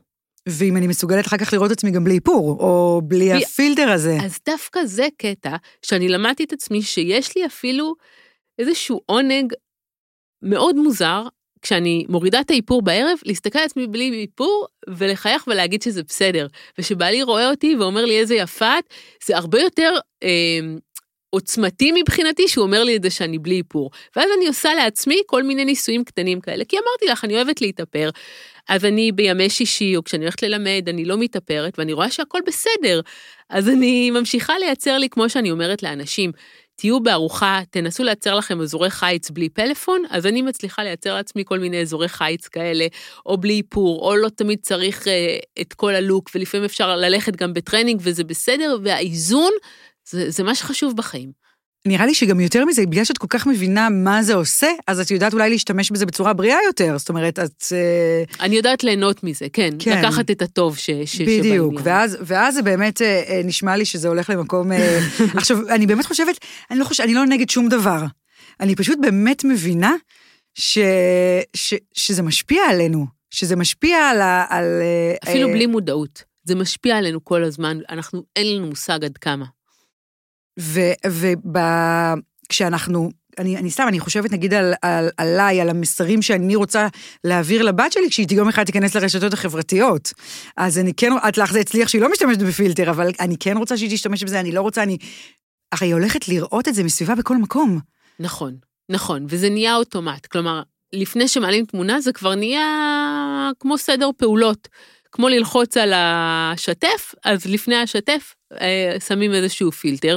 ואם אני מסוגלת אחר כך לראות את עצמי גם בלי איפור, או בלי בלי- הפילטר הזה. אז דווקא זה קטע שאני למדתי את עצמי שיש לי אפילו איזשהו עונג מאוד מוזר, כשאני מורידה את האיפור בערב, להסתכל על עצמי בלי איפור ולחייך ולהגיד שזה בסדר. ושבעלי רואה אותי ואומר לי איזה יפה את, זה הרבה יותר אה, עוצמתי מבחינתי שהוא אומר לי את זה שאני בלי איפור. ואז אני עושה לעצמי כל מיני ניסויים קטנים כאלה, כי אמרתי לך, אני אוהבת להתאפר. אז אני בימי שישי, או כשאני הולכת ללמד, אני לא מתאפרת, ואני רואה שהכל בסדר. אז אני ממשיכה לייצר לי, כמו שאני אומרת לאנשים, תהיו בארוחה, תנסו לייצר לכם אזורי חיץ בלי פלאפון, אז אני מצליחה לייצר לעצמי כל מיני אזורי חיץ כאלה, או בלי איפור, או לא תמיד צריך אה, את כל הלוק, ולפעמים אפשר ללכת גם בטרנינג, וזה בסדר, והאיזון, זה, זה מה שחשוב בחיים. נראה לי שגם יותר מזה, בגלל שאת כל כך מבינה מה זה עושה, אז את יודעת אולי להשתמש בזה בצורה בריאה יותר. זאת אומרת, את... אה, אני יודעת ליהנות מזה, כן. כן. לקחת את הטוב ש, ש, בדיוק, ואז, ואז זה באמת אה, אה, נשמע לי שזה הולך למקום... עכשיו, אני באמת חושבת, אני לא חושבת, אני לא נגד שום דבר. אני פשוט באמת מבינה ש, ש, שזה משפיע עלינו, שזה משפיע על... על אפילו אה, בלי מודעות. זה משפיע עלינו כל הזמן, אנחנו, אין לנו מושג עד כמה. וכשאנחנו, אני, אני סתם, אני חושבת נגיד על, על, עליי, על המסרים שאני רוצה להעביר לבת שלי, כשהיא יום אחד תיכנס לרשתות החברתיות. אז אני כן, את לך זה הצליח שהיא לא משתמשת בפילטר, אבל אני כן רוצה שהיא תשתמש בזה, אני לא רוצה, אני... הרי היא הולכת לראות את זה מסביבה בכל מקום. נכון, נכון, וזה נהיה אוטומט. כלומר, לפני שמעלים תמונה זה כבר נהיה כמו סדר פעולות. כמו ללחוץ על השתף, אז לפני השתף שמים איזשהו פילטר.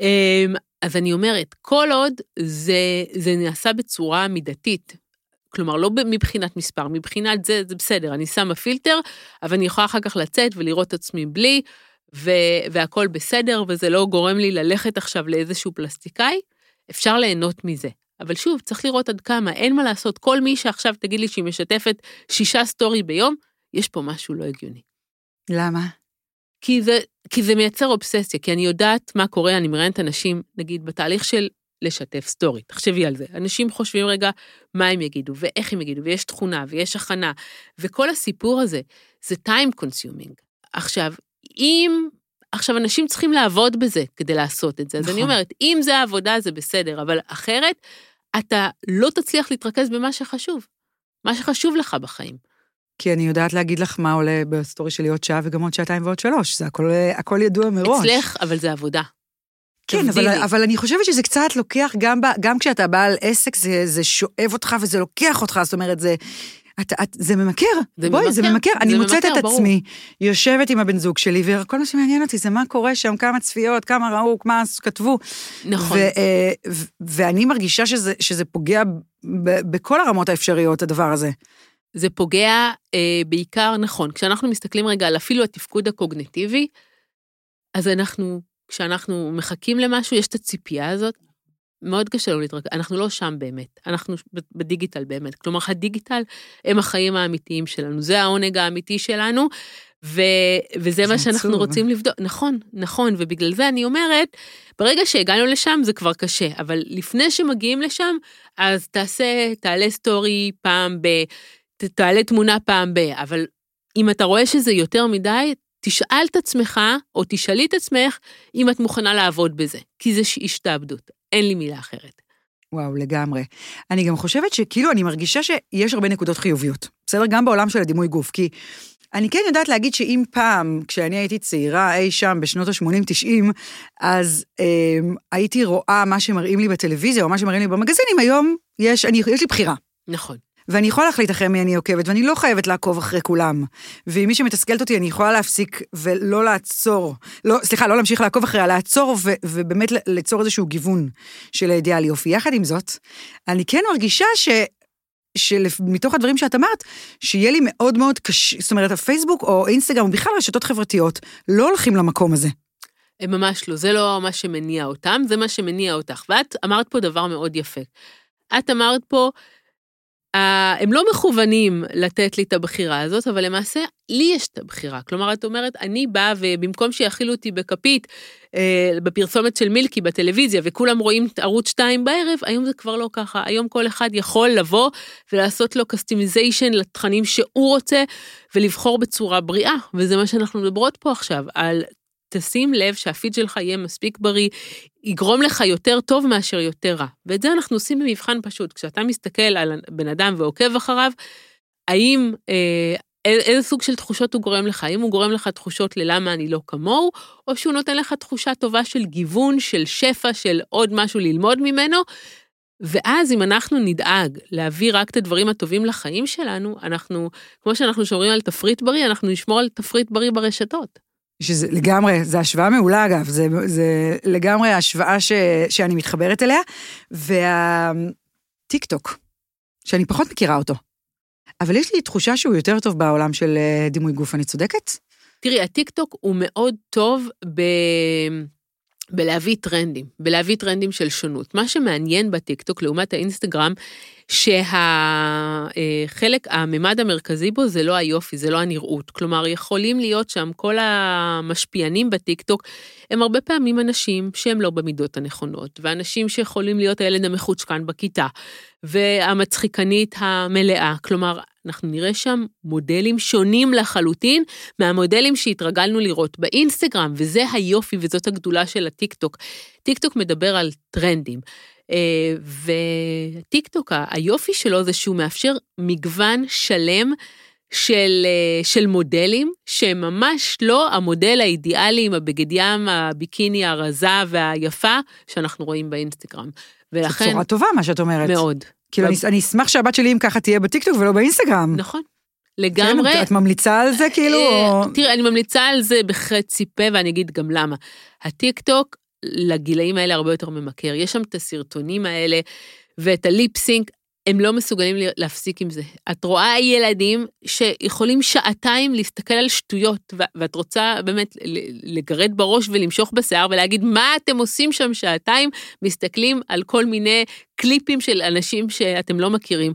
אה, אז אני אומרת, כל עוד זה, זה נעשה בצורה מידתית, כלומר, לא מבחינת מספר, מבחינת זה, זה בסדר, אני שמה פילטר, אבל אני יכולה אחר כך לצאת ולראות את עצמי בלי, ו- והכל בסדר, וזה לא גורם לי ללכת עכשיו לאיזשהו פלסטיקאי, אפשר ליהנות מזה. אבל שוב, צריך לראות עד כמה, אין מה לעשות, כל מי שעכשיו תגיד לי שהיא משתפת שישה סטורי ביום, יש פה משהו לא הגיוני. למה? כי זה, כי זה מייצר אובססיה, כי אני יודעת מה קורה, אני מראיינת אנשים, נגיד, בתהליך של לשתף סטורי, תחשבי על זה. אנשים חושבים רגע מה הם יגידו, ואיך הם יגידו, ויש תכונה, ויש הכנה, וכל הסיפור הזה, זה time consuming. עכשיו, אם... עכשיו, אנשים צריכים לעבוד בזה כדי לעשות את זה. נכון. אז אני נכון. אומרת, אם זה העבודה, זה בסדר, אבל אחרת, אתה לא תצליח להתרכז במה שחשוב. מה שחשוב לך בחיים. כי אני יודעת להגיד לך מה עולה בסטורי שלי עוד שעה וגם עוד שעתיים ועוד שלוש, זה הכל, הכל ידוע מראש. אצלך, אבל זה עבודה. כן, אבל, אבל אני חושבת שזה קצת לוקח, גם, ב, גם כשאתה בעל עסק, זה, זה שואב אותך וזה לוקח אותך, זאת אומרת, זה... את, את, זה ממכר, זה בואי, ממכר, זה ממכר. זה אני מוצאת את ברור. עצמי, יושבת עם הבן זוג שלי, וכל מה שמעניין אותי זה מה קורה שם, כמה צפיות, כמה ראו, מה כתבו. נכון. ו, אה, ו, ואני מרגישה שזה, שזה פוגע ב, בכל הרמות האפשריות, הדבר הזה. זה פוגע אה, בעיקר, נכון, כשאנחנו מסתכלים רגע על אפילו התפקוד הקוגנטיבי, אז אנחנו, כשאנחנו מחכים למשהו, יש את הציפייה הזאת, מאוד קשה לנו להתרכז, אנחנו לא שם באמת, אנחנו בדיגיטל באמת. כלומר, הדיגיטל הם החיים האמיתיים שלנו, זה העונג האמיתי שלנו, ו, וזה מה שאנחנו עצור. רוצים לבדוק. נכון, נכון, ובגלל זה אני אומרת, ברגע שהגענו לשם זה כבר קשה, אבל לפני שמגיעים לשם, אז תעשה, תעלה סטורי פעם ב... תעלה תמונה פעם ב... אבל אם אתה רואה שזה יותר מדי, תשאל את עצמך, או תשאלי את עצמך, אם את מוכנה לעבוד בזה, כי זה השתעבדות, אין לי מילה אחרת. וואו, לגמרי. אני גם חושבת שכאילו, אני מרגישה שיש הרבה נקודות חיוביות. בסדר? גם בעולם של הדימוי גוף, כי אני כן יודעת להגיד שאם פעם, כשאני הייתי צעירה אי שם בשנות ה-80-90, אז אה, הייתי רואה מה שמראים לי בטלוויזיה או מה שמראים לי במגזינים, היום יש, אני, יש לי בחירה. נכון. ואני יכולה להחליט אחרי מי אני עוקבת, ואני לא חייבת לעקוב אחרי כולם. ואם מי שמתסכלת אותי, אני יכולה להפסיק ולא לעצור, לא, סליחה, לא להמשיך לעקוב אחריה, לעצור ו, ובאמת ליצור איזשהו גיוון של האידיאל יופי. יחד עם זאת, אני כן מרגישה ש... שמתוך הדברים שאת אמרת, שיהיה לי מאוד מאוד קשה, זאת אומרת, הפייסבוק או אינסטגרם, בכלל רשתות חברתיות, לא הולכים למקום הזה. הם ממש לא, זה לא מה שמניע אותם, זה מה שמניע אותך. ואת אמרת פה דבר מאוד יפה. את אמרת פה הם לא מכוונים לתת לי את הבחירה הזאת, אבל למעשה, לי יש את הבחירה. כלומר, את אומרת, אני באה ובמקום שיאכילו אותי בכפית, אה, בפרסומת של מילקי בטלוויזיה, וכולם רואים את ערוץ 2 בערב, היום זה כבר לא ככה. היום כל אחד יכול לבוא ולעשות לו customization לתכנים שהוא רוצה, ולבחור בצורה בריאה, וזה מה שאנחנו מדברות פה עכשיו, על תשים לב שהפיד שלך יהיה מספיק בריא, יגרום לך יותר טוב מאשר יותר רע. ואת זה אנחנו עושים במבחן פשוט. כשאתה מסתכל על בן אדם ועוקב אחריו, האם, אה, איזה סוג של תחושות הוא גורם לך? האם הוא גורם לך תחושות ללמה אני לא כמוהו, או שהוא נותן לך תחושה טובה של גיוון, של שפע, של עוד משהו ללמוד ממנו, ואז אם אנחנו נדאג להביא רק את הדברים הטובים לחיים שלנו, אנחנו, כמו שאנחנו שומרים על תפריט בריא, אנחנו נשמור על תפריט בריא ברשתות. שזה לגמרי, זו השוואה מעולה אגב, זה, זה לגמרי השוואה ש, שאני מתחברת אליה, והטיק טוק, שאני פחות מכירה אותו, אבל יש לי תחושה שהוא יותר טוב בעולם של אה, דימוי גוף, אני צודקת? תראי, הטיק טוק הוא מאוד טוב ב... בלהביא טרנדים, בלהביא טרנדים של שונות. מה שמעניין בטיקטוק לעומת האינסטגרם, שהחלק, הממד המרכזי בו זה לא היופי, זה לא הנראות. כלומר, יכולים להיות שם כל המשפיענים בטיקטוק, הם הרבה פעמים אנשים שהם לא במידות הנכונות, ואנשים שיכולים להיות הילד המחוצ'קן בכיתה, והמצחיקנית המלאה. כלומר, אנחנו נראה שם מודלים שונים לחלוטין מהמודלים שהתרגלנו לראות באינסטגרם, וזה היופי וזאת הגדולה של הטיקטוק. טיקטוק מדבר על טרנדים. אה, וטיקטוק, היופי שלו זה שהוא מאפשר מגוון שלם של, אה, של מודלים, שהם ממש לא המודל האידיאלי עם הבגד ים, הביקיני הרזה והיפה שאנחנו רואים באינסטגרם. ולכן... זו בשורה טובה, מה שאת אומרת. מאוד. כאילו, אני, אני אשמח שהבת שלי, אם ככה, תהיה בטיקטוק ולא באינסטגרם. נכון. לגמרי. כן, את ממליצה על זה כאילו? אה, תראה, אני ממליצה על זה בחצי פה, ואני אגיד גם למה. הטיקטוק לגילאים האלה הרבה יותר ממכר. יש שם את הסרטונים האלה ואת הליפסינק, הם לא מסוגלים להפסיק עם זה. את רואה ילדים שיכולים שעתיים להסתכל על שטויות, ואת רוצה באמת לגרד בראש ולמשוך בשיער ולהגיד, מה אתם עושים שם שעתיים? מסתכלים על כל מיני קליפים של אנשים שאתם לא מכירים.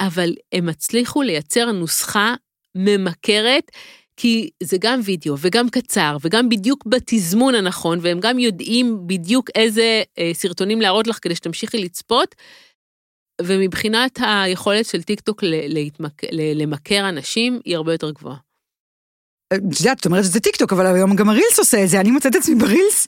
אבל הם הצליחו לייצר נוסחה ממכרת כי זה גם וידאו וגם קצר וגם בדיוק בתזמון הנכון, והם גם יודעים בדיוק איזה אה, סרטונים להראות לך כדי שתמשיכי לצפות. ומבחינת היכולת של טיקטוק למכר אנשים, היא הרבה יותר גבוהה. את יודעת, את אומרת שזה טיקטוק, אבל היום גם הרילס עושה את זה, אני מוצאת את עצמי ברילס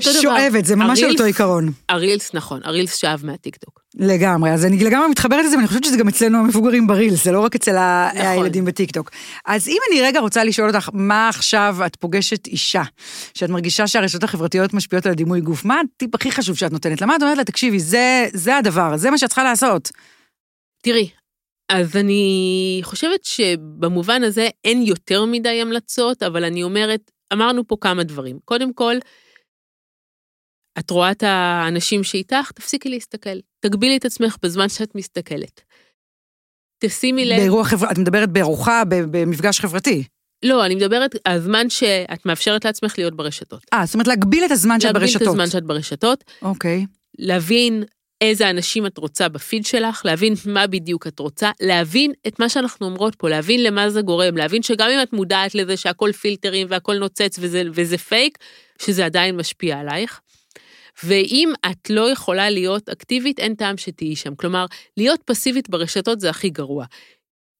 שואבת, זה ממש אותו עיקרון. הרילס, נכון, הרילס שאב מהטיקטוק. לגמרי, אז אני לגמרי מתחברת לזה, ואני חושבת שזה גם אצלנו המבוגרים ברילס, זה לא רק אצל נכון. הילדים בטיקטוק. אז אם אני רגע רוצה לשאול אותך, מה עכשיו את פוגשת אישה, שאת מרגישה שהרשתות החברתיות משפיעות על הדימוי גוף, מה הטיפ הכי חשוב שאת נותנת לה? מה את אומרת לה, תקשיבי, זה, זה הדבר, זה מה שאת צריכה לעשות. תראי, אז אני חושבת שבמובן הזה אין יותר מדי המלצות, אבל אני אומרת, אמרנו פה כמה דברים. קודם כל, את רואה את האנשים שאיתך, תפסיקי להסתכל. תגבילי את עצמך בזמן שאת מסתכלת. תשימי לב... באירוע חברה, את מדברת בארוחה, במפגש חברתי. לא, אני מדברת על הזמן שאת מאפשרת לעצמך להיות ברשתות. אה, זאת אומרת להגביל את הזמן שאת ברשתות. להגביל את הזמן שאת ברשתות. אוקיי. להבין איזה אנשים את רוצה בפיד שלך, להבין מה בדיוק את רוצה, להבין את מה שאנחנו אומרות פה, להבין למה זה גורם, להבין שגם אם את מודעת לזה שהכל פילטרים והכל נוצץ וזה, וזה פייק, שזה עדיין משפיע עלייך. ואם את לא יכולה להיות אקטיבית, אין טעם שתהיי שם. כלומר, להיות פסיבית ברשתות זה הכי גרוע.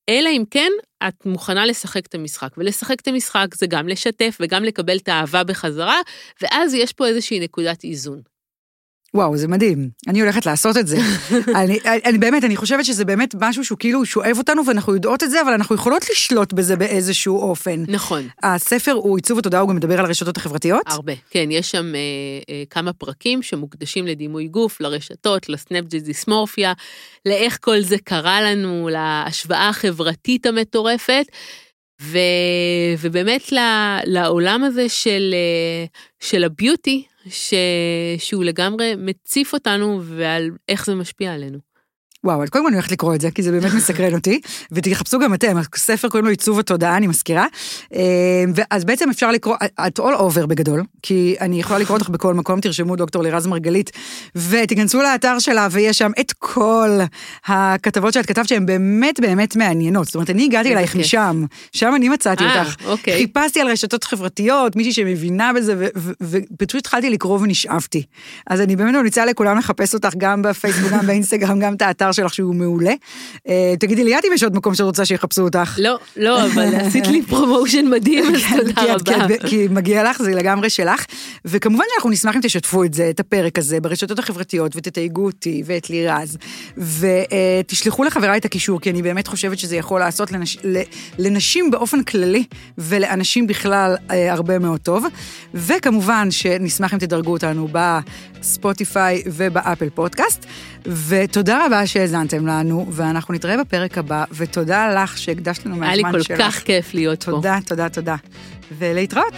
אלא אם כן, את מוכנה לשחק את המשחק. ולשחק את המשחק זה גם לשתף וגם לקבל את האהבה בחזרה, ואז יש פה איזושהי נקודת איזון. וואו, זה מדהים. אני הולכת לעשות את זה. אני, אני באמת, אני חושבת שזה באמת משהו שהוא כאילו שואב אותנו, ואנחנו יודעות את זה, אבל אנחנו יכולות לשלוט בזה באיזשהו אופן. נכון. הספר הוא עיצוב התודעה, הוא גם מדבר על הרשתות החברתיות? הרבה, כן, יש שם אה, אה, כמה פרקים שמוקדשים לדימוי גוף, לרשתות, לסנאפג'י דיסמורפיה, לאיך כל זה קרה לנו, להשוואה החברתית המטורפת. ו, ובאמת לעולם הזה של, אה, של הביוטי, ש... שהוא לגמרי מציף אותנו ועל איך זה משפיע עלינו. וואו, אז קודם כל אני הולכת לקרוא את זה, כי זה באמת מסקרן אותי, ותחפשו גם אתם, הספר קוראים לו עיצוב התודעה, אני מזכירה. אה, אז בעצם אפשר לקרוא, את all over בגדול, כי אני יכולה לקרוא אותך בכל מקום, תרשמו דוקטור לירז מרגלית, ותיכנסו לאתר שלה, ויש שם את כל הכתבות שאת כתבת שהן באמת באמת מעניינות. זאת אומרת, אני הגעתי אלייך משם, שם אני מצאתי אה, אותך. אוקיי. חיפשתי על רשתות חברתיות, מישהי שמבינה בזה, ופשוט התחלתי לקרוא ונשאבתי. אז אני באמת ממליצה לכולם לחפש אותך גם בפייסבוק, גם באינסטגרם, גם את האתר שלך שהוא מעולה. אה, תגידי לי, את אם יש עוד מקום שאת רוצה שיחפשו אותך. לא, לא, אבל עשית לי promotion מדהים, אז כן, תודה רבה. כי מגיע לך, זה לגמרי שלך. וכמובן שאנחנו נשמח אם תשתפו את זה, את הפרק הזה, ברשתות החברתיות, ותתייגו אותי ואת לירז, ותשלחו לחבריי את הקישור, כי אני באמת חושבת שזה יכול לעשות לנשים באופן כללי, ולאנשים בכלל אה, הרבה מאוד טוב. וכמובן שנשמח אם תדרגו אותנו ב... ספוטיפיי וב Apple Podcast. ותודה רבה שהאזנתם לנו, ואנחנו נתראה בפרק הבא, ותודה לך שהקדשת לנו מהזמן שלך. היה לי כל שלך. כך כיף להיות תודה, פה. תודה, תודה, תודה. ולהתראות.